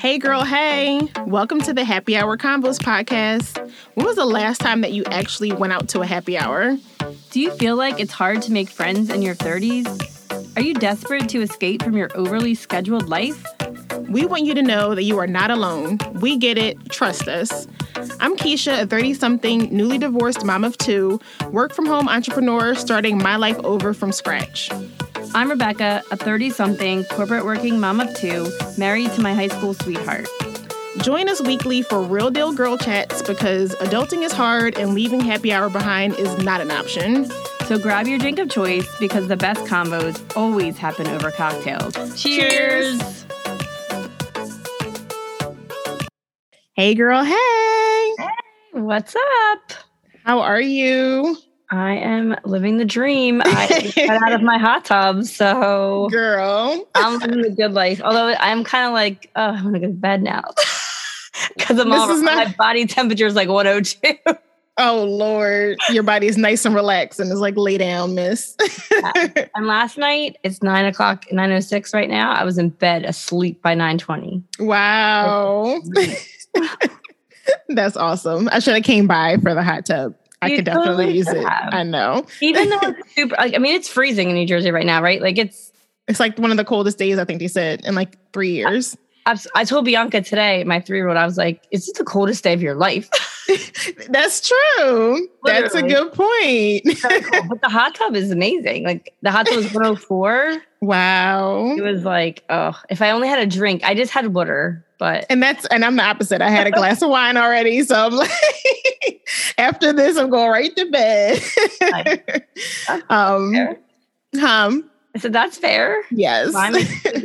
Hey, girl, hey. Welcome to the Happy Hour Convos podcast. When was the last time that you actually went out to a happy hour? Do you feel like it's hard to make friends in your 30s? Are you desperate to escape from your overly scheduled life? We want you to know that you are not alone. We get it. Trust us. I'm Keisha, a 30 something, newly divorced mom of two, work from home entrepreneur starting my life over from scratch. I'm Rebecca, a 30 something, corporate working mom of two, married to my high school sweetheart. Join us weekly for real deal girl chats because adulting is hard and leaving happy hour behind is not an option. So grab your drink of choice because the best combos always happen over cocktails. Cheers! Cheers. Hey, girl. Hey. Hey, what's up? How are you? I am living the dream. I got out of my hot tub, so girl, I'm living the good life. Although I'm kind of like, oh, I'm gonna go to bed now because I'm all, not- my body temperature is like 102. Oh Lord, your body is nice and relaxed and is like lay down, miss. yeah. And last night, it's nine o'clock, 906 right now. I was in bed asleep by 920. Wow. That's awesome. I should have came by for the hot tub. I could definitely totally use it. Have. I know. Even though it's super, like, I mean, it's freezing in New Jersey right now, right? Like it's, it's like one of the coldest days I think they said in like three years. I, I told Bianca today, my three year old, I was like, "Is this the coldest day of your life?" That's true. Literally. That's a good point. cool. But the hot tub is amazing. Like the hot tub was 104. Wow. It was like, oh, if I only had a drink, I just had water, but and that's and I'm the opposite. I had a glass of wine already, so I'm like, after this, I'm going right to bed. um, um, I said that's fair. Yes,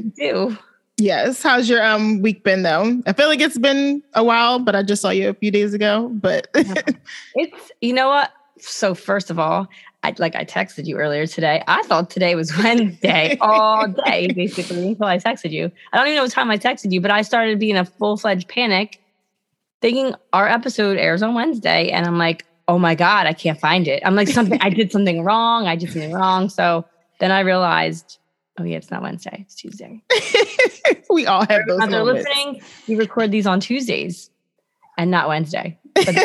too. Yes. How's your um week been though? I feel like it's been a while, but I just saw you a few days ago. But it's you know what? So first of all, I like I texted you earlier today. I thought today was Wednesday all day, basically, until I texted you. I don't even know what time I texted you, but I started being a full-fledged panic, thinking our episode airs on Wednesday. And I'm like, oh my God, I can't find it. I'm like, something I did something wrong. I did something wrong. So then I realized Oh yeah, it's not Wednesday. It's Tuesday. we all have those. They're listening. We record these on Tuesdays and not Wednesday, but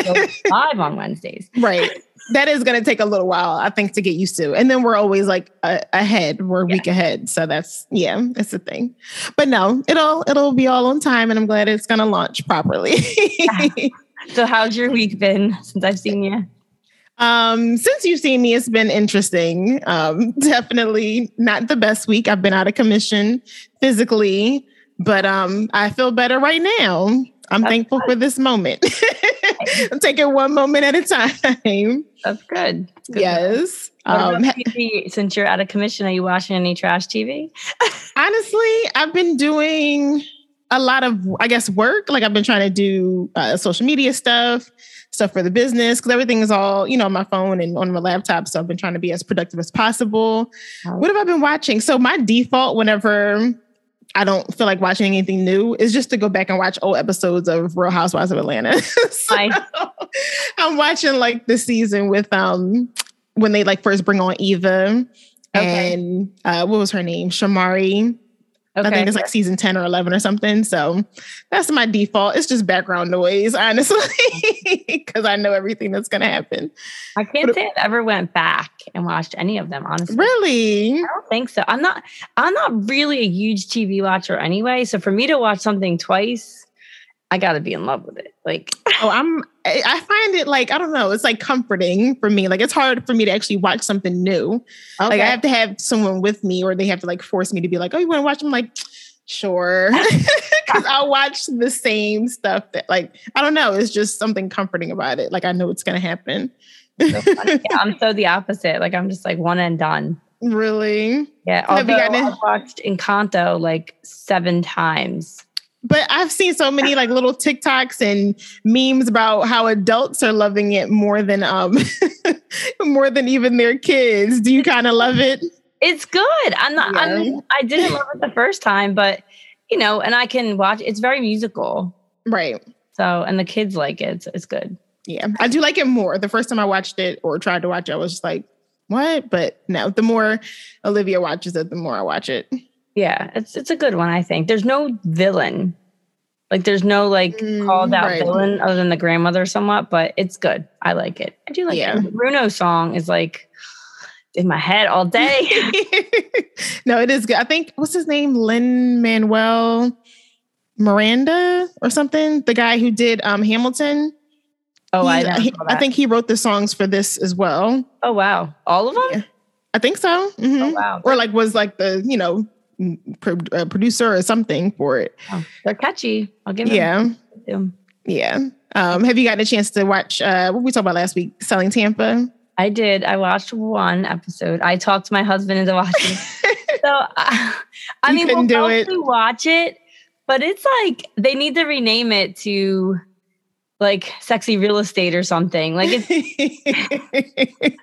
live on Wednesdays. Right. That is going to take a little while, I think, to get used to. And then we're always like a- ahead. We're a yeah. week ahead, so that's yeah, that's the thing. But no, it'll it'll be all on time, and I'm glad it's going to launch properly. so, how's your week been since I've seen you? Um, since you've seen me, it's been interesting. Um, definitely not the best week. I've been out of commission physically, but um, I feel better right now. I'm That's thankful good. for this moment. I'm taking one moment at a time. That's good. That's good yes. Um, TV, since you're out of commission, are you watching any trash TV? honestly, I've been doing a lot of, I guess, work. Like I've been trying to do uh, social media stuff stuff for the business because everything is all you know on my phone and on my laptop so i've been trying to be as productive as possible what have i been watching so my default whenever i don't feel like watching anything new. Is just to go back and watch old episodes of real housewives of atlanta. So i'm watching like the season with um when they like first bring on eva okay. and uh, what was her name? Shamari Okay. I think it's like season 10 or 11 or something. So that's my default. It's just background noise, honestly, because I know everything that's going to happen. I can't but, say I've ever went back and watched any of them, honestly. Really? I don't think so. I'm not, I'm not really a huge TV watcher anyway. So for me to watch something twice, I got to be in love with it. Like, oh, I'm, I find it like, I don't know, it's like comforting for me. Like, it's hard for me to actually watch something new. Okay. Like, I have to have someone with me or they have to like force me to be like, oh, you want to watch? I'm like, sure. Cause I'll watch the same stuff that, like, I don't know, it's just something comforting about it. Like, I know it's going to happen. So yeah, I'm so the opposite. Like, I'm just like one and done. Really? Yeah. Although I've watched Encanto like seven times but I've seen so many like little TikToks and memes about how adults are loving it more than um more than even their kids. Do you kind of love it? It's good. I'm not. Yeah. I'm, I didn't love it the first time, but you know, and I can watch. It's very musical, right? So, and the kids like it. So it's good. Yeah, I do like it more. The first time I watched it or tried to watch it, I was just like, "What?" But no, the more Olivia watches it, the more I watch it. Yeah, it's it's a good one. I think there's no villain Like there's no like Mm, called out right. villain other than the grandmother somewhat, but it's good. I like it. I do like Yeah. it. The Bruno song is like in my head all day. no, it is good. I think what's his name? Lin Manuel Miranda or something. The guy who did um Hamilton. oh, I He- never he- I think he wrote the songs for this as well. Oh wow, all of them. Yeah. I think so. Mhm. Oh wow, Or like was like the you know pro- uh, producer or something for it. Oh, they're catchy. I'll give them. Yeah, them. yeah. Um, have you gotten a chance to watch uh, what we talked about last week? Selling Tampa. I did. I watched one episode. I talked to my husband into watching. so uh, I You mean, we'll do it. probably watch it, but it's like they need to rename it to like sexy real estate or something. Like it's.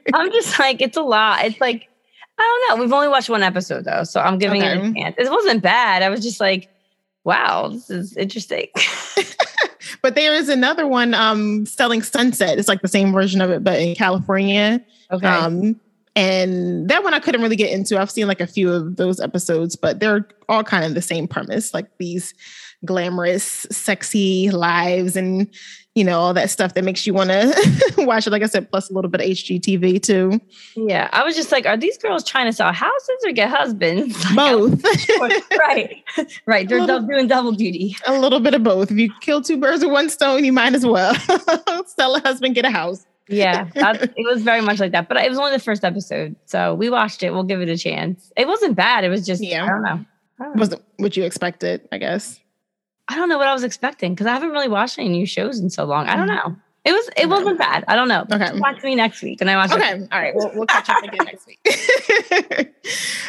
I'm just like it's a lot. It's like I don't know. We've only watched one episode though, so I'm giving it a chance. It wasn't bad. I was just like, wow, this is interesting. but there is another one, um, Selling Sunset. It's like the same version of it, but in California. okay. Um, and that one I couldn't really get into. I've seen like a few of those episodes, but they're all kind of the same premise, like these glamorous, sexy lives and you know, all that stuff that makes you want to watch it. Like I said, plus a little bit of HGTV too. yeah, I was just like, are these girls trying to sell houses or get husbands? Like, Both. right, right. They're Little- doing double duty. a little bit of both. If you kill two birds with one stone, you might as well sell a husband, get a house. Yeah, it was very much like that. But it was only the first episode, so we watched it. We'll give it a chance. It wasn't bad. It was just Yeah. I don't know. I don't know. Wasn't what you expected, I guess. I don't know what I was expecting because I haven't really watched any new shows in so long. I don't know. It was it wasn't bad. I don't know. Okay. Watch me next week, and I watch. Okay. All right. We'll, we'll catch up again next week.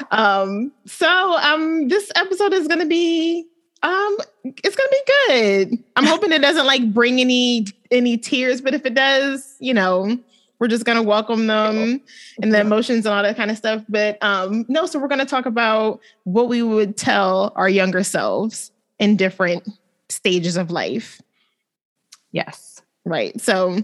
um, so um this episode is gonna be um it's gonna be good. I'm hoping it doesn't like bring any any tears, but if it does, you know, we're just gonna welcome them and the emotions and all that kind of stuff. But um no, so we're gonna talk about what we would tell our younger selves in different stages of life. Yes. Right. So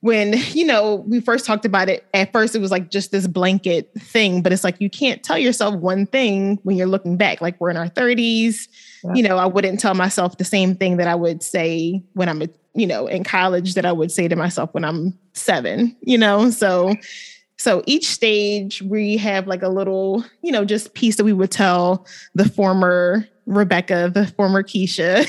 when, you know, we first talked about it, at first it was like just this blanket thing, but it's like you can't tell yourself one thing when you're looking back. Like we're in our 30s. Yeah. You know, I wouldn't tell myself the same thing that I would say when I'm, you know, in college that I would say to myself when I'm seven, you know? So so each stage we have like a little, you know, just piece that we would tell the former Rebecca, the former Keisha,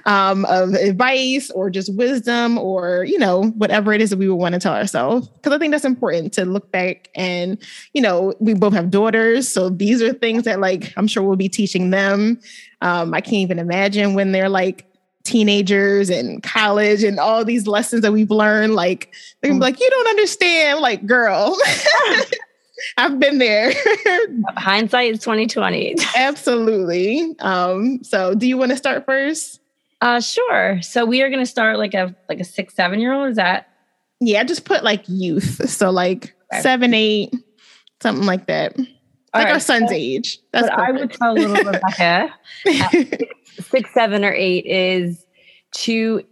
um, of advice or just wisdom or, you know, whatever it is that we would want to tell ourselves. Because I think that's important to look back and, you know, we both have daughters. So these are things that like I'm sure we'll be teaching them. Um, I can't even imagine when they're like teenagers and college and all these lessons that we've learned. Like they're gonna be like, you don't understand, like, girl. I've been there. Hindsight is twenty twenty. Absolutely. Um, so do you want to start first? Uh, sure. So we are going to start like a like a six seven year old. Is that Yeah, just put like youth. So like Okay. seven, eight, something like that. All like our son's so age. That's what I would perfect. tell little Rebecca six, seven, or eight is to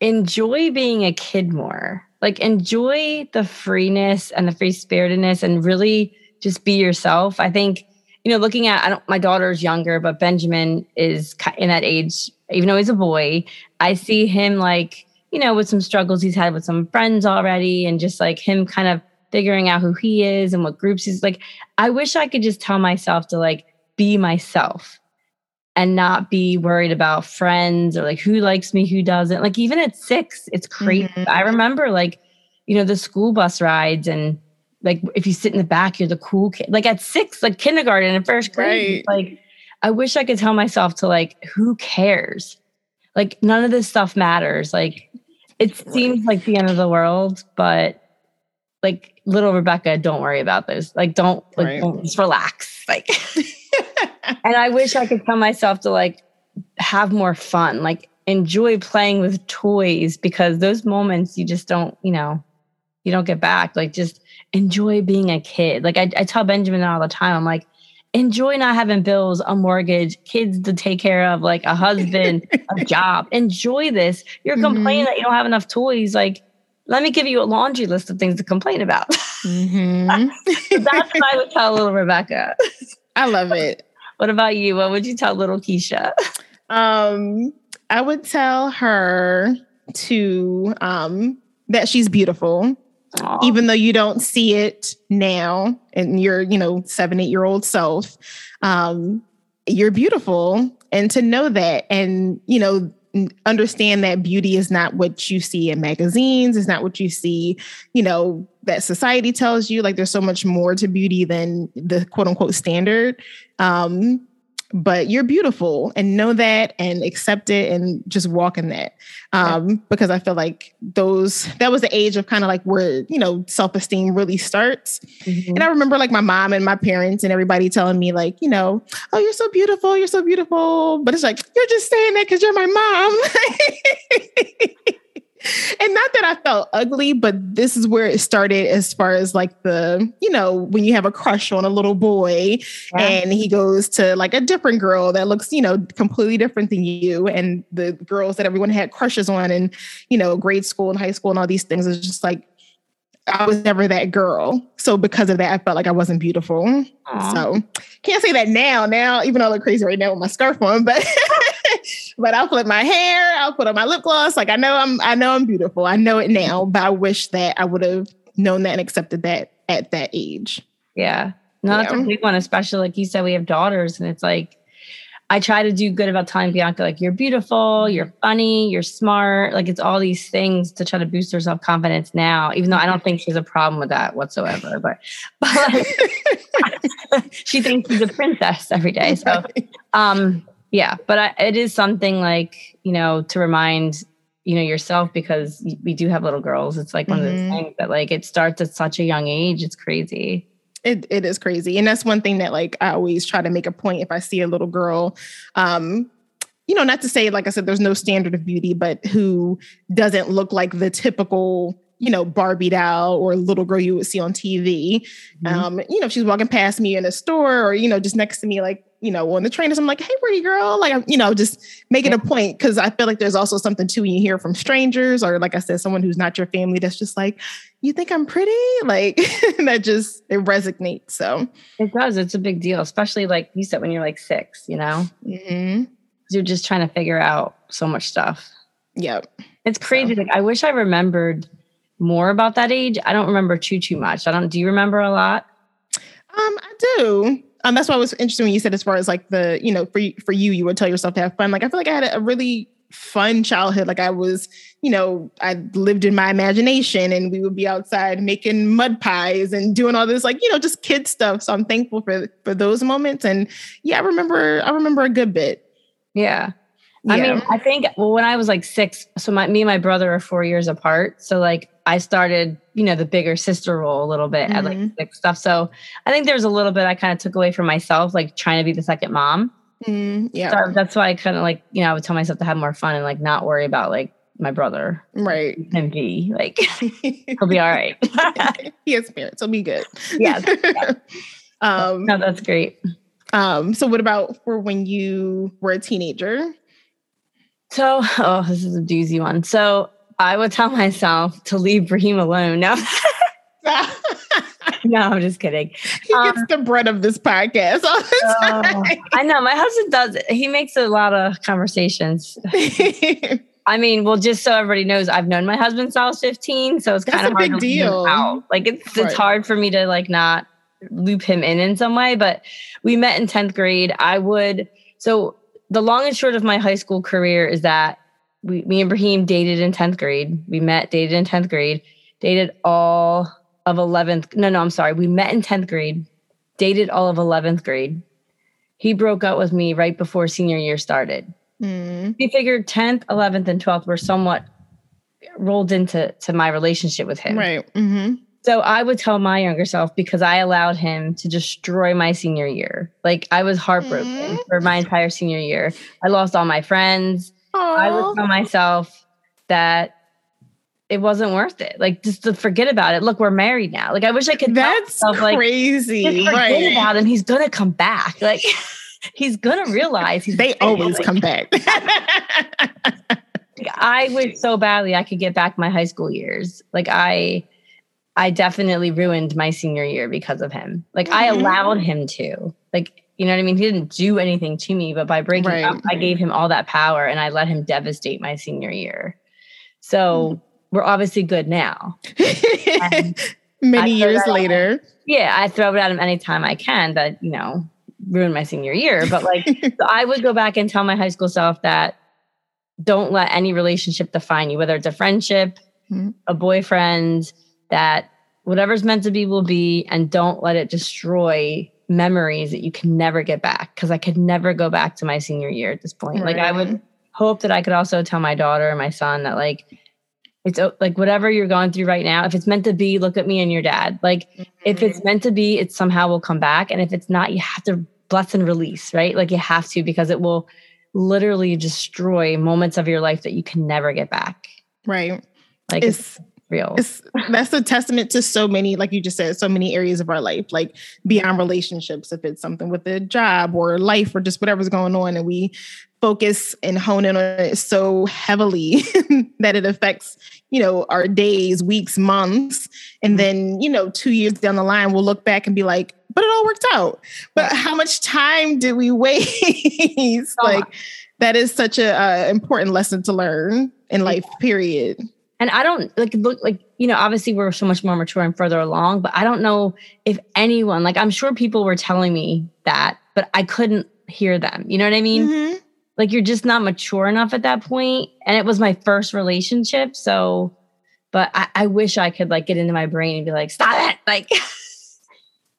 enjoy being a kid more. Like enjoy the freeness and the free spiritedness and really just be yourself. I think, you know, looking at I don't my daughter's younger, but Benjamin is in that age, even though he's a boy, I see him like, you know, with some struggles he's had with some friends already and just like him kind of figuring out who he is and what groups he's like. I wish I could just tell myself to like be myself and not be worried about friends or like who likes me, who doesn't. Like even at six, it's crazy. Mhm. I remember like, you know, the school bus rides and like if you sit in the back, you're the cool kid. Like at six, like kindergarten and first grade, it's like I wish I could tell myself to like, who cares? Like none of this stuff matters. Like it seems like the end of the world, but like little Rebecca, don't worry about this. Like don't like Right. don't, just relax. Like and I wish I could tell myself to like have more fun, like enjoy playing with toys because those moments you just don't, you know, you don't get back. Like just enjoy being a kid. Like I, I tell Benjamin all the time, I'm like, enjoy not having bills, a mortgage, kids to take care of, like a husband, a job. Enjoy this. You're complaining mm-hmm. that you don't have enough toys. Like, let me give you a laundry list of things to complain about. Mhm. So that's what I would tell little Rebecca. I love it. What about you? What would you tell little Keisha? Um, I would tell her to um that she's beautiful, Aw. even though you don't see it now in your, you know, seven, eight year old self. Um, you're beautiful. And to know that and, you know, understand that beauty is not what you see in magazines, is not what you see, you know, that society tells you. Like there's so much more to beauty than the quote unquote standard. Um, but you're beautiful and know that and accept it and just walk in that. Um because i feel like those that was the age of kind of like where you know self-esteem really starts. Mhm. and i remember like my mom and my parents and everybody telling me like you know oh you're so beautiful you're so beautiful. But it's like you're just saying that because you're my mom. and not that i felt ugly but this is where it started as far as like the you know when you have a crush on a little boy Yeah. and he goes to like a different girl that looks you know completely different than you and the girls that everyone had crushes on in you know grade school and high school and all these things is just like i was never that girl so because of that i felt like i wasn't beautiful Aw. so can't say that now now even though i look crazy right now with my scarf on but but i'll flip my hair i'll put on my lip gloss like i know i'm i know i'm beautiful i know it now but i wish that i would have known that and accepted that at that age Yeah. No, that's a big one, especially like you said, we have daughters, and it's like I try to do good about telling Bianca, like, you're beautiful, you're funny, you're smart. Like, it's all these things to try to boost her self confidence now, even though I don't think she has a problem with that whatsoever. But, but like, she thinks she's a princess every day. So, um, yeah, but I, it is something like, you know, to remind, you know, yourself because we do have little girls. It's like one of Mhm. those things that, like, it starts at such a young age. It's crazy. It it is crazy. And that's one thing that like I always try to make a point if I see a little girl um you know, not to say like I said there's no standard of beauty, but who doesn't look like the typical, you know, Barbie doll or little girl you would see on TV. Mhm. Um, you know, if she's walking past me in a store or you know, just next to me like, you know, on the trainers, I'm like, "Hey, pretty girl." Like I'm, you know, just making a point cuz I feel like there's also something too when you hear from strangers or like I said someone who's not your family that's just like, "You think I'm pretty?" Like that just it resonates. So, It does. It's a big deal, especially like you said when you're like six, you know, mhm. you're just trying to figure out so much stuff. Yep. It's crazy. Like I wish I remembered more about that age. I don't remember too too much. I don't. Do you remember a lot? Um, I do. Um, that's why it was interesting when you said as far as like the, you know, for for you, you would tell yourself to have fun. Like I feel like I had a really fun childhood. Like I was, you know, I lived in my imagination and we would be outside making mud pies and doing all this like, you know, just kid stuff. So I'm thankful for for those moments. And yeah, I remember I remember a good bit. Yeah. I mean, I think well, when I was like six, so my me and my brother are four years apart. So like I started, you know, the bigger sister role a little bit at like six stuff. So I think there's a little bit I kind of took away from myself, like trying to be the second mom. Mm, yeah. So that's why I kind of like, you know, I would tell myself to have more fun and like not worry about like my brother Right. and be like he'll be all right. he has parents. He'll be good. Yes. um, no, that's great. um, so what about for when you were a teenager? So, oh, this is a doozy one. So I would tell myself to leave Brahim alone. No, no, I'm just kidding. he Um, gets the bread of this podcast Oh. I know my husband does. He makes a lot of conversations. I mean, well, just so everybody knows, I've known my husband since I was 15, so it's kind of a hard big to leave him deal. out. Like it's Right. it's hard for me to like not loop him in in some way. But we met in 10th grade. I would so the long and short of my high school career is that we me and Brahim dated in 10th grade. We met, dated in 10th grade, dated all of 11th. No, no, I'm sorry. We met in 10th grade, dated all of 11th grade. He broke up with me right before senior year started Mm, we figured 10th 11th and 12th were somewhat rolled into to my relationship with him right. hmm so i would tell my younger self because i allowed him to destroy my senior year like i was heartbroken Mm. for my entire senior year i lost all my friends i would tell myself that it wasn't worth it like just to forget about it look we're married now like i wish i could tell That's myself, like crazy. forget right. about him he's gonna come back like he's gonna realize he's They always like, come back. I wish so badly I could get back my high school years. Like I I definitely ruined my senior year because of him. Like I Mhm. allowed him to. Like you know what I mean? He didn't do anything to me, but by breaking Right. up, I gave him all that power and I let him devastate my senior year. So we're obviously good now. Many years later. Yeah, I throw it at him anytime I can that, you know, ruin my senior year. But like, so I would go back and tell my high school self that don't let any relationship define you, whether it's a friendship, Mhm. a boyfriend, that whatever's meant to be will be, and don't let it destroy memories that you can never get back. Cause I could never go back to my senior year at this point. Like, I would hope that I could also tell my daughter and my son that, like, it's like whatever you're going through right now, if it's meant to be, look at me and your dad. Like, if it's mm-hmm. meant to be, it somehow will come back. And if it's not, you have to bless and release, right? Like you have to because it will literally destroy moments of your life that you can never get back. right. Like it's, It's real. it's that's a testament to so many, like you just said, so many areas of our life, like beyond relationships, if it's something with a job or life or just whatever's going on, and we focus and hone in on it so heavily that it affects, you know, our days, weeks, months. And then, you know, two years down the line, we'll look back and be like, but it all worked out. But how much time did we waste? Like that is such a uh, important lesson to learn in life, period. And I don't like look like, you know, obviously we're so much more mature and further along, but I don't know if anyone, like I'm sure people were telling me that, but I couldn't hear them. You know what I mean? Mhm. like you're just not mature enough at that point and it was my first relationship so but I, I wish i could like get into my brain and be like stop it like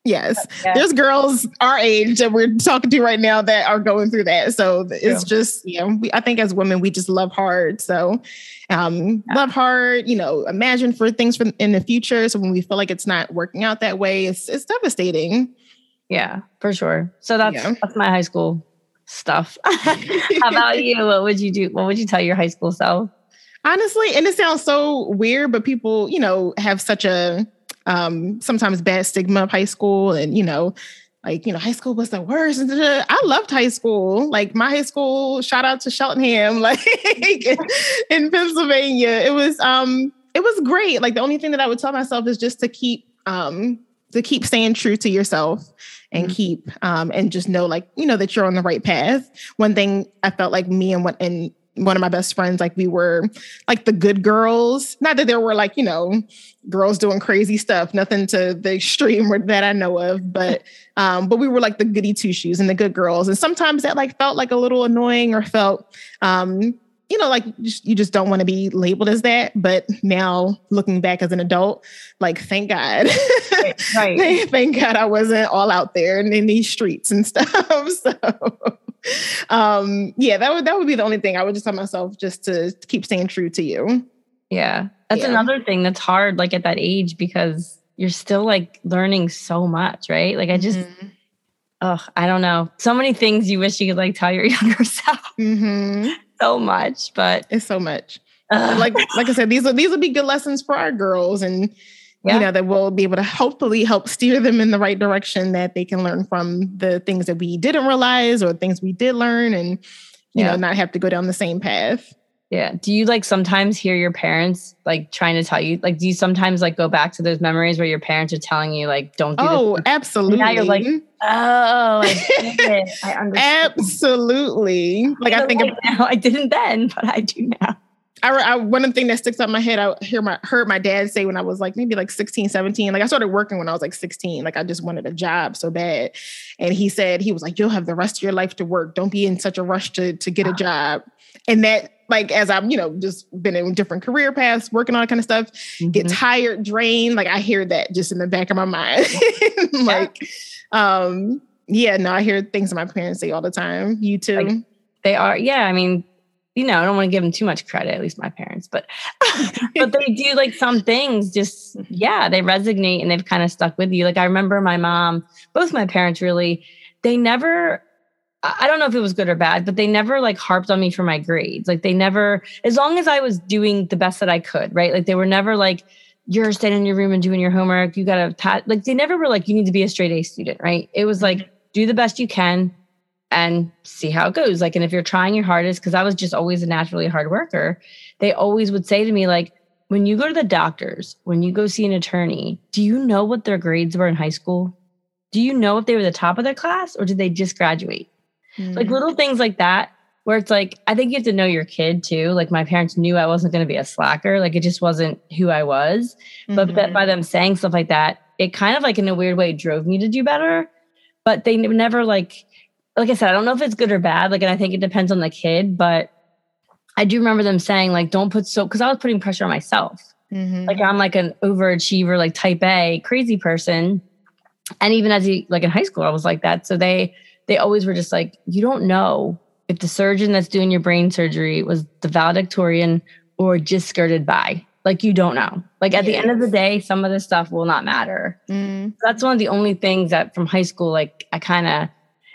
Yes. Yeah. There's girls our age that we're talking to right now that are going through that. So it's just, you know, we, I think as women, we just love hard. So um, Yeah. love hard, you know, imagine for things for in the future. So when we feel like it's not working out that way, it's, it's devastating. yeah for sure so that's Yeah. that's my high school stuff how about you what would you do what would you tell your high school self Honestly, and it sounds so weird, but people, you know, have such a um sometimes bad stigma of high school and you know, like, you know, high school was the worst. I loved high school. Like my high school, shout out to Cheltenham, like in Pennsylvania. It was um it was great. Like the only thing that I would tell myself is just to keep um to keep staying true to yourself and Mhm. keep um and just know like you know that you're on the right path. One thing I felt like me and what and one of my best friends like we were like the good girls. Not that there were like, you know, girls doing crazy stuff, nothing to the extreme or- that I know of, but um, but we were like the goody two shoes and the good girls. And sometimes that like felt like a little annoying or felt um, you know, like you just don't want to be labeled as that. But now looking back as an adult, like thank God. right thank God I wasn't all out there and in these streets and stuff. So um yeah, that would that would be the only thing I would just tell myself just to keep staying true to you. yeah that's Yeah. another thing that's hard like at that age because you're still like learning so much right like i just Mhm. oh i don't know so many things you wish you could like tell your younger self Mhm. so much but It's so much. Like like I said, these are these will be good lessons for our girls, and Yeah. you know that we'll be able to hopefully help steer them in the right direction that they can learn from the things that we didn't realize or things we did learn, and you Yeah. know not have to go down the same path. Yeah. Do you like sometimes hear your parents like trying to tell you like do you sometimes like go back to those memories where your parents are telling you like don't do Oh, this? absolutely. you're like, Oh, I. I understand. absolutely. Like I think Right now I didn't then, but I do now. I, I one of the thing that sticks out in my head, I hear my heard my dad say when I was like maybe like 16, 17. Like I started working when I was like 16. Like I just wanted a job so bad. And he said, he was like, You'll have the rest of your life to work. Don't be in such a rush to to get a job. And that like as I'm, you know, just been in different career paths, working on that kind of stuff, get Mhm. tired, drained. Like I hear that just in the back of my mind. like, um, yeah, no, I hear things that my parents say all the time. You too. Like, They are, yeah. I mean, you know, I don't want to give them too much credit, at least my parents, but but they do like some things just yeah, they resonate and they've kind of stuck with you. Like I remember my mom, both my parents really, they never I don't know if it was good or bad, but they never like harped on me for my grades. Like they never, as long as I was doing the best that I could, right? Like they were never like, you're staying in your room and doing your homework. You got to, like, they never were like, you need to be a straight A student, right? It was like, mm-hmm. do the best you can and see how it goes. Like, and if you're trying your hardest, because I was just always a naturally hard worker, they always would say to me, like, when you go to the doctors, when you go see an attorney, do you know what their grades were in high school? do you know if they were the top of their class or did they just graduate? Mm-hmm. Like little things like that, where it's like, I think you have to know your kid too. Like my parents knew I wasn't going to be a slacker. Like it just wasn't who I was. Mm-hmm. But by them saying stuff like that, it kind of like in a weird way drove me to do better. But they never like, like I said, I don't know if it's good or bad. Like, and I think it depends on the kid, but I do remember them saying like, don't put so, cause I was putting pressure on myself. Mm-hmm. Like I'm like an overachiever, like type A crazy person. And even as he like in high school, I was like that. So they, they always were just like, you don't know if the surgeon that's doing your brain surgery was the valedictorian or just skirted by. Like you don't know. Like at yes. the end of the day, some of this stuff will not matter. Mm. That's one of the only things that from high school, like I kind of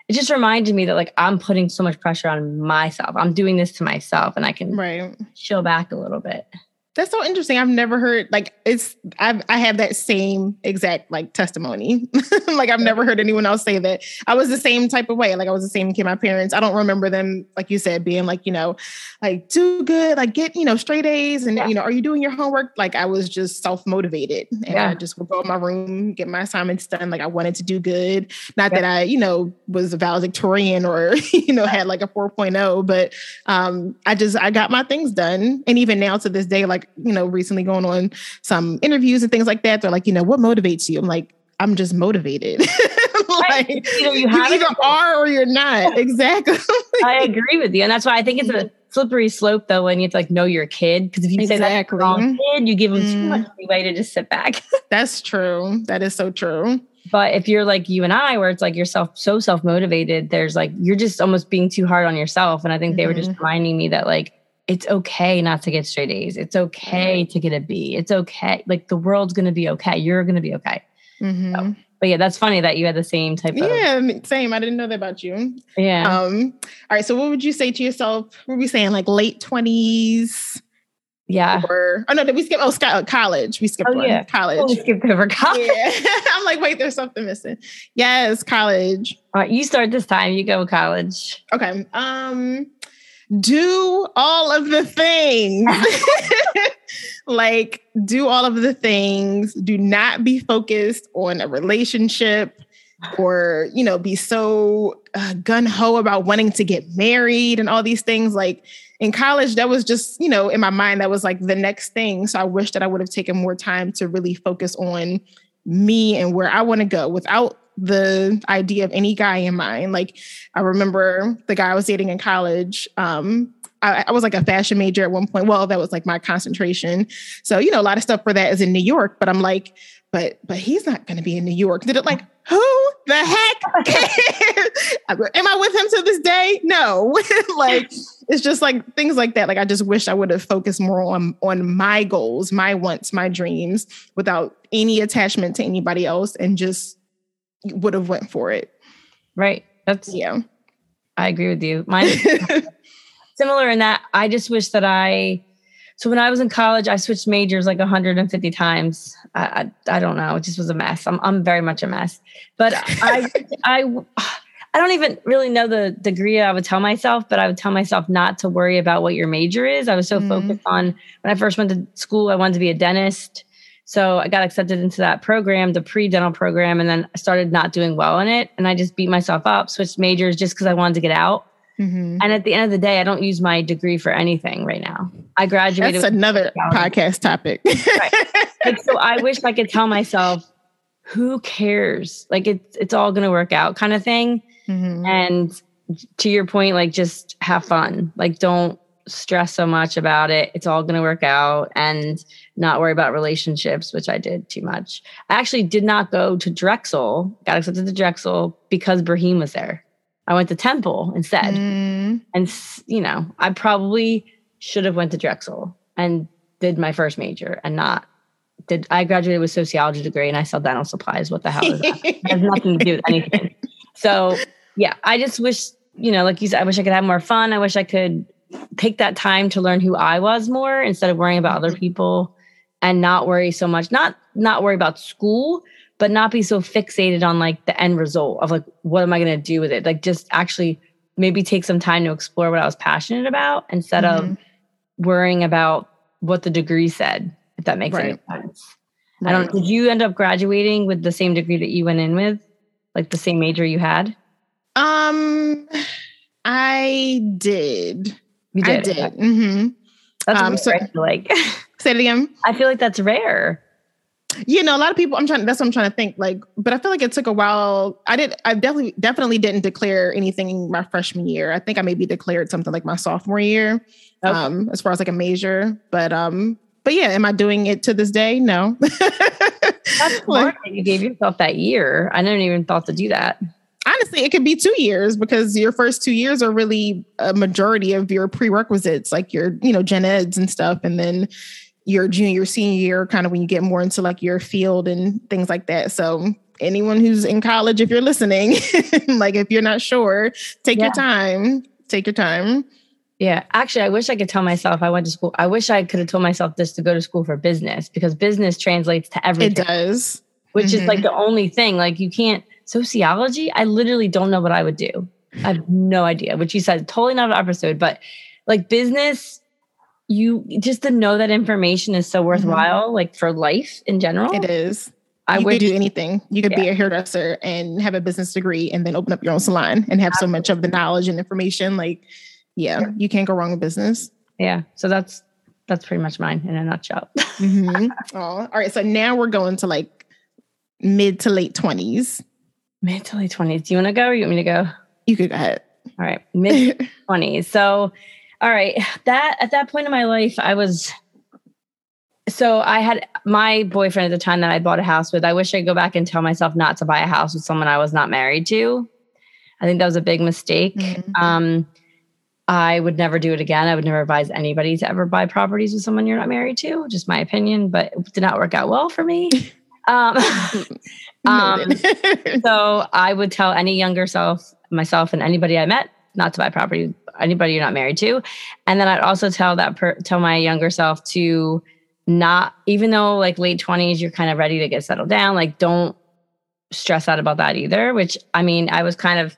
it just reminded me that like I'm putting so much pressure on myself. I'm doing this to myself and I can right. chill back a little bit. That's so interesting. I've never heard like it's I've I have that same exact like testimony. like I've never heard anyone else say that. I was the same type of way. Like I was the same kid. My parents, I don't remember them, like you said, being like, you know, like do good, like get, you know, straight A's and yeah. you know, are you doing your homework? Like I was just self-motivated. And yeah. I just would go in my room, get my assignments done. Like I wanted to do good. Not yeah. that I, you know, was a valedictorian or, you know, had like a 4.0, but um I just I got my things done. And even now to this day, like like, you know, recently going on some interviews and things like that. They're like, you know, what motivates you? I'm like, I'm just motivated. like, you, know, you, you either are or you're not. exactly. I agree with you. And that's why I think it's a slippery slope though when you have to like know your kid. Because if you exactly. say that's wrong kid, you give them mm. too much leeway to just sit back. that's true. That is so true. But if you're like you and I, where it's like you're so self motivated, there's like you're just almost being too hard on yourself. And I think mm-hmm. they were just mm-hmm. reminding me that like it's okay not to get straight A's. It's okay to get a B. It's okay. Like the world's going to be okay. You're going to be okay. Mm-hmm. So, but yeah, that's funny that you had the same type of. Yeah, same. I didn't know that about you. Yeah. Um. All right. So, what would you say to yourself? What were we saying? Like late twenties. Yeah. Or oh no, did we skip? Oh, Scott, college. We skipped oh, one. Yeah. College. Oh, we skipped over college. Yeah. I'm like, wait, there's something missing. Yes, college. All right, you start this time. You go to college. Okay. Um do all of the things. like, do all of the things. Do not be focused on a relationship or, you know, be so uh, gun ho about wanting to get married and all these things. Like, in college, that was just, you know, in my mind, that was like the next thing. So I wish that I would have taken more time to really focus on me and where I want to go without the idea of any guy in mind. Like I remember the guy I was dating in college. Um, I, I, was like a fashion major at one point. Well, that was like my concentration. So, you know, a lot of stuff for that is in New York, but I'm like, but but he's not gonna be in New York. Did it like who the heck Am I with him to this day? No. like it's just like things like that. Like I just wish I would have focused more on on my goals, my wants, my dreams without any attachment to anybody else and just would have went for it. Right. That's yeah. I agree with you. Mine similar in that I just wish that I so when I was in college, I switched majors like 150 times. I, I, I don't know. It just was a mess. I'm I'm very much a mess. But I I I don't even really know the degree I would tell myself, but I would tell myself not to worry about what your major is. I was so mm. focused on when I first went to school, I wanted to be a dentist. So I got accepted into that program, the pre dental program, and then I started not doing well in it. And I just beat myself up, switched majors just because I wanted to get out. Mm-hmm. And at the end of the day, I don't use my degree for anything right now. I graduated. That's another podcast topic. right. Like, so I wish I could tell myself, who cares? Like it's it's all gonna work out, kind of thing. Mm-hmm. And to your point, like just have fun. Like don't stress so much about it. It's all going to work out and not worry about relationships, which I did too much. I actually did not go to Drexel, got accepted to Drexel because Brahim was there. I went to Temple instead. Mm. And, you know, I probably should have went to Drexel and did my first major and not did I graduated with sociology degree and I sell dental supplies. What the hell is that? it has nothing to do with anything. So yeah, I just wish, you know, like you said, I wish I could have more fun. I wish I could take that time to learn who I was more instead of worrying about other people and not worry so much, not not worry about school, but not be so fixated on like the end result of like what am I going to do with it? Like just actually maybe take some time to explore what I was passionate about instead mm-hmm. of worrying about what the degree said, if that makes right. any sense. Right. I don't did you end up graduating with the same degree that you went in with? Like the same major you had? Um, I did. You I did. Mm-hmm. That's um, so, like. say it again. I feel like that's rare. You know, a lot of people. I'm trying. That's what I'm trying to think. Like, but I feel like it took a while. I did. I definitely, definitely didn't declare anything my freshman year. I think I maybe declared something like my sophomore year, okay. um, as far as like a major. But um, but yeah, am I doing it to this day? No. That's smart that you gave yourself that year. I never even thought to do that. Honestly, it could be two years because your first two years are really a majority of your prerequisites, like your, you know, gen eds and stuff. And then your junior, senior year, kind of when you get more into like your field and things like that. So anyone who's in college, if you're listening, like if you're not sure, take yeah. your time. Take your time. Yeah, actually, I wish I could tell myself I went to school. I wish I could have told myself this to go to school for business because business translates to everything. It does, which mm-hmm. is like mm-hmm. the only thing. Like you can't sociology. I literally don't know what I would do. I have no idea. Which you said totally not an episode, but like business, you just to know that information is so mm-hmm. worthwhile, mm-hmm. like for life in general. It is. I you would do anything. You could yeah. be a hairdresser and have a business degree and then open up your own salon and have Absolutely. so much of the knowledge and information. Like yeah, you can't go wrong with business. Yeah. So that's that's pretty much mine in a nutshell. mm-hmm. Oh, all right. So now we're going to like mid to late twenties. Mid to late twenties. Do you want to go or you want me to go? You could go ahead. All right. Mid twenties. so all right. That at that point in my life, I was so I had my boyfriend at the time that I bought a house with. I wish I could go back and tell myself not to buy a house with someone I was not married to. I think that was a big mistake. Mm-hmm. Um, I would never do it again. I would never advise anybody to ever buy properties with someone you're not married to, just my opinion, but it did not work out well for me. Um, um, so I would tell any younger self, myself, and anybody I met not to buy property, anybody you're not married to. And then I'd also tell that, per, tell my younger self to not, even though like late 20s, you're kind of ready to get settled down, like don't stress out about that either, which I mean, I was kind of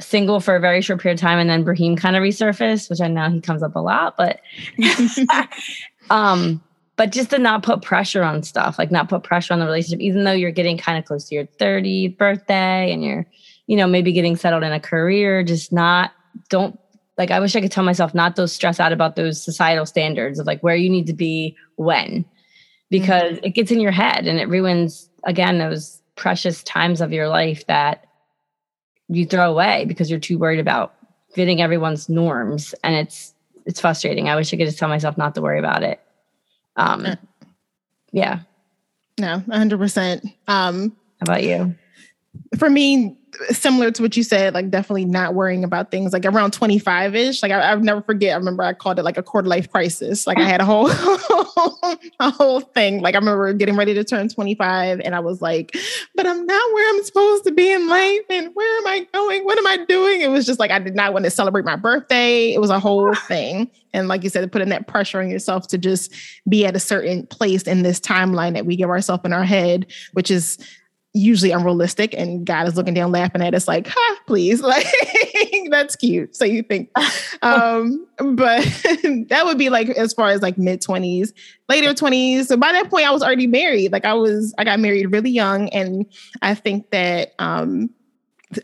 single for a very short period of time and then Brahim kind of resurfaced, which I know he comes up a lot, but um but just to not put pressure on stuff, like not put pressure on the relationship, even though you're getting kind of close to your 30th birthday and you're, you know, maybe getting settled in a career, just not don't like I wish I could tell myself not to stress out about those societal standards of like where you need to be when because mm-hmm. it gets in your head and it ruins again those precious times of your life that you throw away because you're too worried about fitting everyone's norms and it's it's frustrating. I wish i could just tell myself not to worry about it. Um yeah. No 100% um how about you? for me similar to what you said, like definitely not worrying about things like around 25 ish. Like I, will never forget. I remember I called it like a quarter life crisis. Like I had a whole, a whole thing. Like I remember getting ready to turn 25 and I was like, but I'm not where I'm supposed to be in life. And where am I going? What am I doing? It was just like, I did not want to celebrate my birthday. It was a whole thing. And like you said, putting that pressure on yourself to just be at a certain place in this timeline that we give ourselves in our head, which is usually unrealistic and God is looking down laughing at us like, ha, please. Like that's cute. So you think. um, but that would be like as far as like mid 20s, later 20s. So by that point I was already married. Like I was I got married really young. And I think that um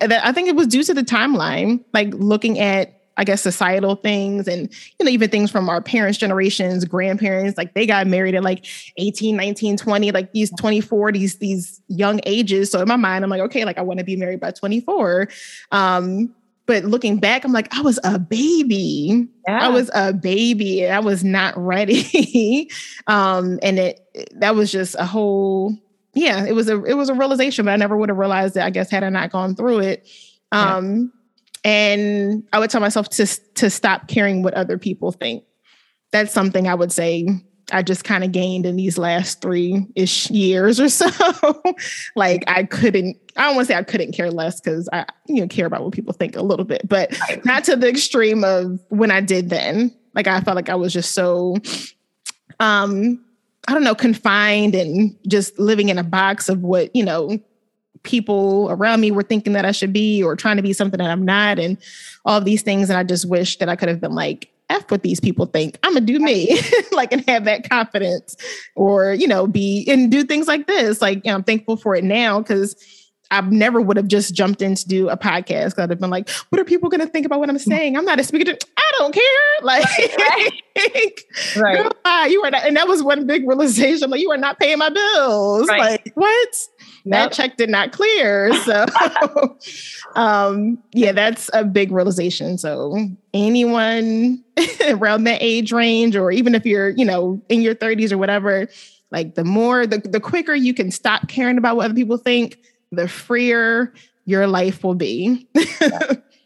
that I think it was due to the timeline, like looking at I guess societal things and you know even things from our parents generations grandparents like they got married at like 18 19 20 like these 24 these these young ages. So in my mind I'm like okay like I want to be married by 24 um but looking back I'm like I was a baby. Yeah. I was a baby. I was not ready. Um and it that was just a whole yeah it was a it was a realization but I never would have realized it I guess had I not gone through it. Um yeah and I would tell myself to to stop caring what other people think. That's something I would say I just kind of gained in these last three ish years or so. like I couldn't, I don't want to say I couldn't care less because I, you know, care about what people think a little bit, but not to the extreme of when I did then. Like I felt like I was just so, um, I don't know, confined and just living in a box of what, you know, people around me were thinking that I should be or trying to be something that I'm not and all of these things. And I just wish that I could have been like, F what these people think. I'm gonna do me, like, and have that confidence or, you know, be and do things like this. Like, you know, I'm thankful for it now because I never would have just jumped in to do a podcast. I'd have been like, what are people going to think about what I'm saying? I'm not a speaker. I don't care. Like, Right. girl, you are not, and that was one big realization. Like, you are not paying my bills. Right. Like, what? That check did not clear. So, um, yeah, that's a big realization. So, anyone around that age range, or even if you're, you know, in your 30s or whatever, like the more, the, the quicker you can stop caring about what other people think, the freer your life will be.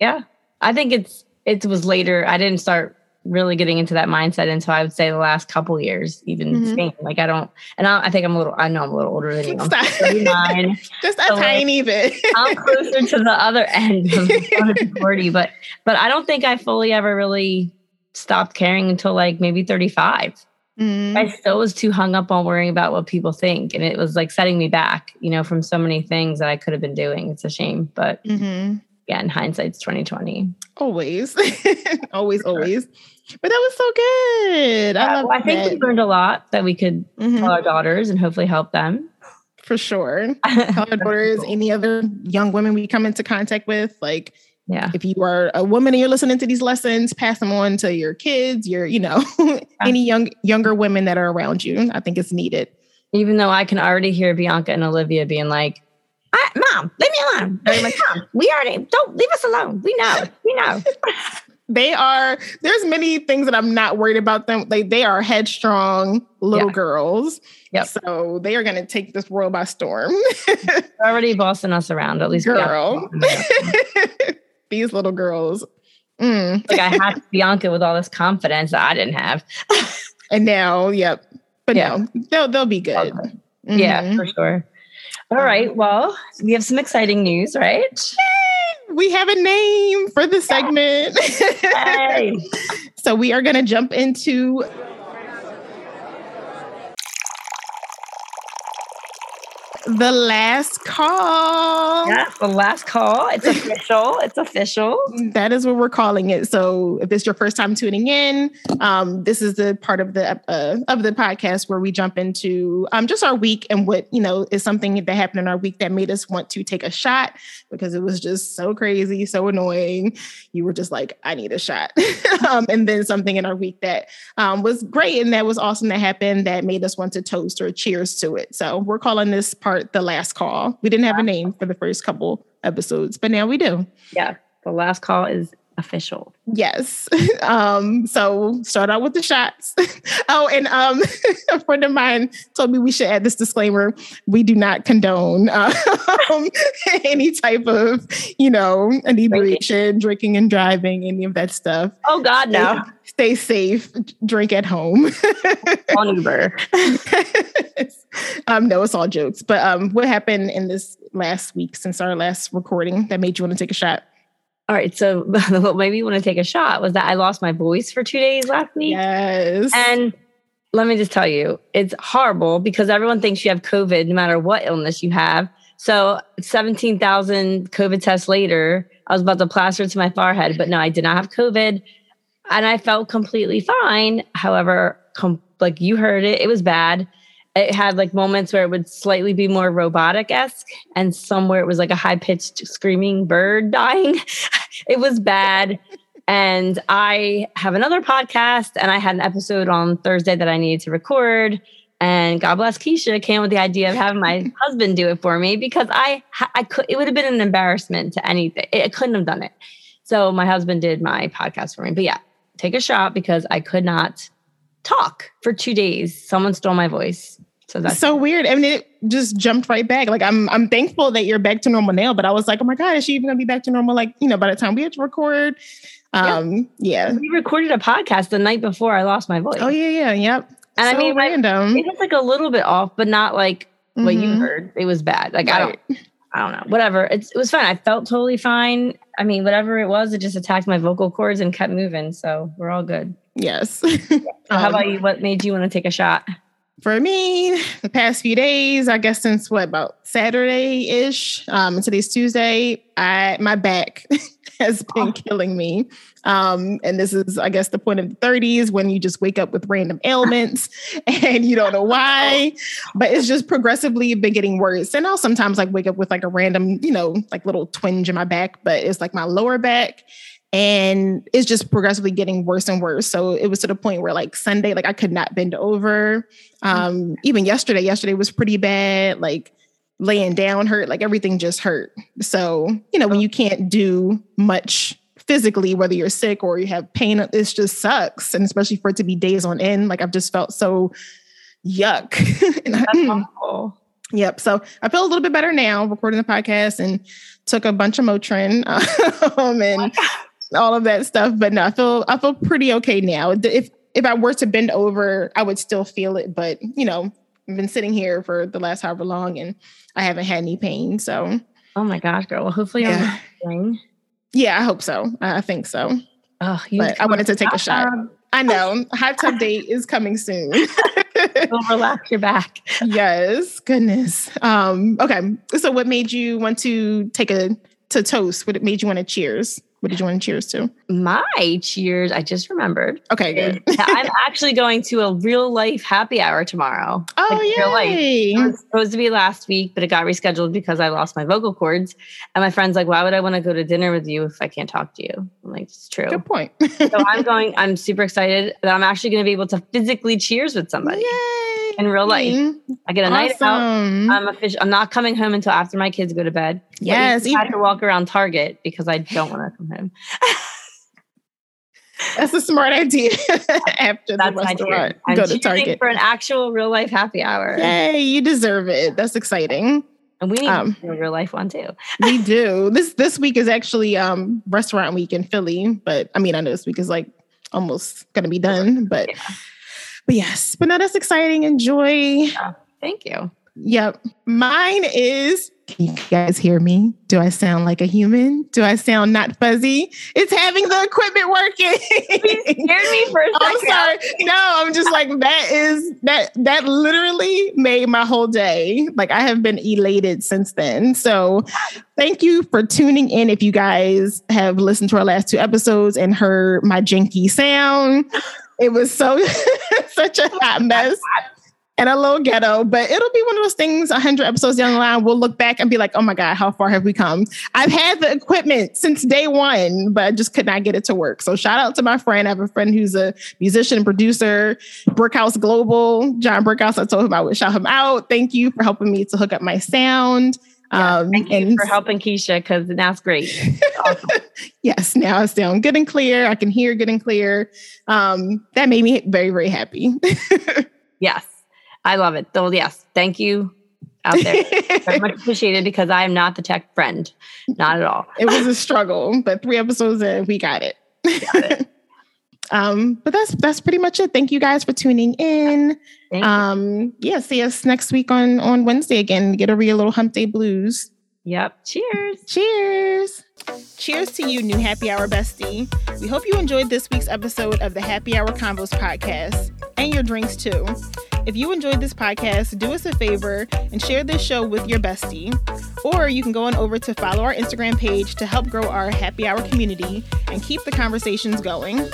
Yeah. I think it's it was later. I didn't start really getting into that mindset until I would say the last couple years, even Mhm. same. Like I don't and I, I think I'm a little I know I'm a little older than you. I'm Just a So, like, tiny bit. I'm closer to the other end of 40, but but I don't think I fully ever really stopped caring until like maybe 35. Mm. I still was too hung up on worrying about what people think. And it was like setting me back, you know, from so many things that I could have been doing. It's a shame. But Mhm. again, hindsight's 2020. Always, always, always. But that was so good. I Yeah, love well, I think we learned a lot that we could Mhm. tell our daughters and hopefully help them. for sure. Tell our daughters, any other young women we come into contact with, like yeah. if you are a woman and you're listening to these lessons, pass them on to your kids, your, you know, any young younger women that are around you. I think it's needed. Even though I can already hear Bianca and Olivia being like, I, Mom, leave me alone. They're like, Mom, we already don't leave us alone. We know. We know. They are there's many things that I'm not worried about them. They they are headstrong little Yeah. girls. Yep. So they are gonna take this world by storm. Already bossing us around. At least Girl. These little girls. Mm. like I had Bianca with all this confidence that I didn't have. And now, yep. But Yeah. no, they'll they'll be good. Okay. Yeah, Mhm. for sure. All right. Well, we have some exciting news, right? We have a name for the segment. Hey. so we are going to jump into the last call. Yeah, the last call. It's official. It's official. That is what we're calling it. So, if it's your first time tuning in, um, this is the part of the uh, of the podcast where we jump into um, just our week and what you know is something that happened in our week that made us want to take a shot because it was just so crazy, so annoying. You were just like, I need a shot, um, and then something in our week that um, was great and that was awesome that happened that made us want to toast or cheers to it. So, we're calling this part the last call. We didn't have a name for the first couple episodes, but now we do. Yeah, the last call is official. Yes. Um, so start out with the shots. oh, and um, a friend of mine told me we should add this disclaimer. We do not condone um, any type of, you know, inebriation, drinking and driving, any of that stuff. Oh God, no. Stay safe, drink at home. On Uber. um, no, it's all jokes. But um, what happened in this last week since our last recording that made you want to take a shot? All right. So what made me want to take a shot was that I lost my voice for two days last week. Yes. And let me just tell you, it's horrible because everyone thinks you have COVID no matter what illness you have. So 17,000 COVID tests later, I was about to plaster it to my forehead, but no, I did not have COVID. And I felt completely fine. However, com- like you heard it, it was bad. It had like moments where it would slightly be more robotic esque, and somewhere it was like a high pitched screaming bird dying. it was bad. And I have another podcast, and I had an episode on Thursday that I needed to record. And God bless Keisha came with the idea of having my husband do it for me because I I could it would have been an embarrassment to anything. I couldn't have done it. So my husband did my podcast for me. But yeah, take a shot because I could not talk for two days. Someone stole my voice. So that's so weird. I mean, it just jumped right back. Like I'm, I'm thankful that you're back to normal now. But I was like, oh my god, is she even gonna be back to normal? Like, you know, by the time we had to record, um, yeah. we recorded a podcast the night before I lost my voice. Oh yeah, yeah, yep. And I so mean, my- random. It was like a little bit off, but not like what you Mhm. heard. It was bad. Like I don't I don't know. Whatever. It's, it was fine. I felt totally fine. I mean, whatever it was, it just attacked my vocal cords and kept moving. So we're all good. Yes. So how Um, about you? What made you want to take a shot? For me, the past few days, I guess since what about Saturday ish, um, today's Tuesday, I my back has been oh. killing me. Um, and this is, I guess, the point of the 30s when you just wake up with random ailments and you don't know why. But it's just progressively been getting worse. And I'll sometimes like wake up with like a random, you know, like little twinge in my back, but it's like my lower back and it's just progressively getting worse and worse. So it was to the point where like Sunday, like I could not bend over. Um, even yesterday, yesterday was pretty bad. Like laying down hurt, like everything just hurt. So, you know, when you can't do much physically, whether you're sick or you have pain, it just sucks. And especially for it to be days on end, like I've just felt so yuck. That's awful. Yep. So I feel a little bit better now recording the podcast and took a bunch of Motrin um, and all of that stuff. But no, I feel I feel pretty okay now. If if I were to bend over, I would still feel it. But you know, I've been sitting here for the last however long and I haven't had any pain. So Oh my gosh, girl. Well, hopefully yeah. Yeah, I hope so. I think so. Oh, but I wanted to take a shot. I know. Hot tub date is coming soon. Will relax your back. Yes. Goodness. Um, okay. So what made you want to take a to toast? What made you want to cheers? What did you want to cheers to? My cheers, I just remembered. Okay, good. I'm actually going to a real life happy hour tomorrow. Oh, like, real life. It was supposed to be last week, but it got rescheduled because I lost my vocal cords. And my friend's like, why would I want to go to dinner with you if I can't talk to you? I'm like, it's true. Good point. so I'm going, I'm super excited that I'm actually going to be able to physically cheers with somebody. Yay in real life. Mm-hmm. I get a awesome. night out. I'm official. I'm not coming home until after my kids go to bed. Yes, I had to walk around Target because I don't want to come home. That's a smart idea. after That's the restaurant, go to Target for an actual real life happy hour. Yay, you deserve it. That's exciting. And we need um, a real life one too. we do. This this week is actually um restaurant week in Philly, but I mean I know this week is like almost gonna be done, but yeah but yes, but now that's exciting. Enjoy. Yeah, thank you. Yep. Mine is can you guys hear me? Do I sound like a human? Do I sound not fuzzy? It's having the equipment working. You scared me for a second. I'm sorry. No, I'm just like that is that that literally made my whole day. Like I have been elated since then. So thank you for tuning in. If you guys have listened to our last two episodes and heard my janky sound. It was so such a hot mess and a little ghetto, but it'll be one of those things 100 episodes down the line. We'll look back and be like, oh my God, how far have we come? I've had the equipment since day one, but I just could not get it to work. So shout out to my friend. I have a friend who's a musician and producer, Brickhouse Global, John Brickhouse. I told him I would shout him out. Thank you for helping me to hook up my sound. Yeah, um, thank and, you for helping Keisha because now it's great. Awesome. yes, now I sound good and clear. I can hear good and clear. Um, that made me very, very happy. yes, I love it. So, yes, thank you out there. very much appreciated because I am not the tech friend, not at all. it was a struggle, but three episodes in, we got it. Got it. Um, but that's that's pretty much it. Thank you guys for tuning in. Um, yeah, see us next week on on Wednesday again. Get over your little hump day blues. Yep. Cheers. Cheers. Cheers to you, new happy hour bestie. We hope you enjoyed this week's episode of the Happy Hour Convos podcast and your drinks too. If you enjoyed this podcast, do us a favor and share this show with your bestie. Or you can go on over to follow our Instagram page to help grow our happy hour community and keep the conversations going.